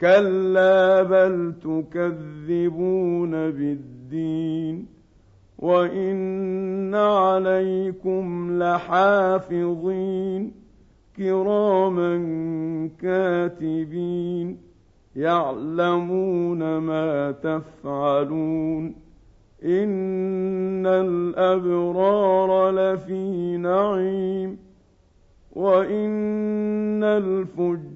كلا بل تكذبون بالدين وان عليكم لحافظين كراما كاتبين يعلمون ما تفعلون إن الأبرار لفي نعيم وإن الفجار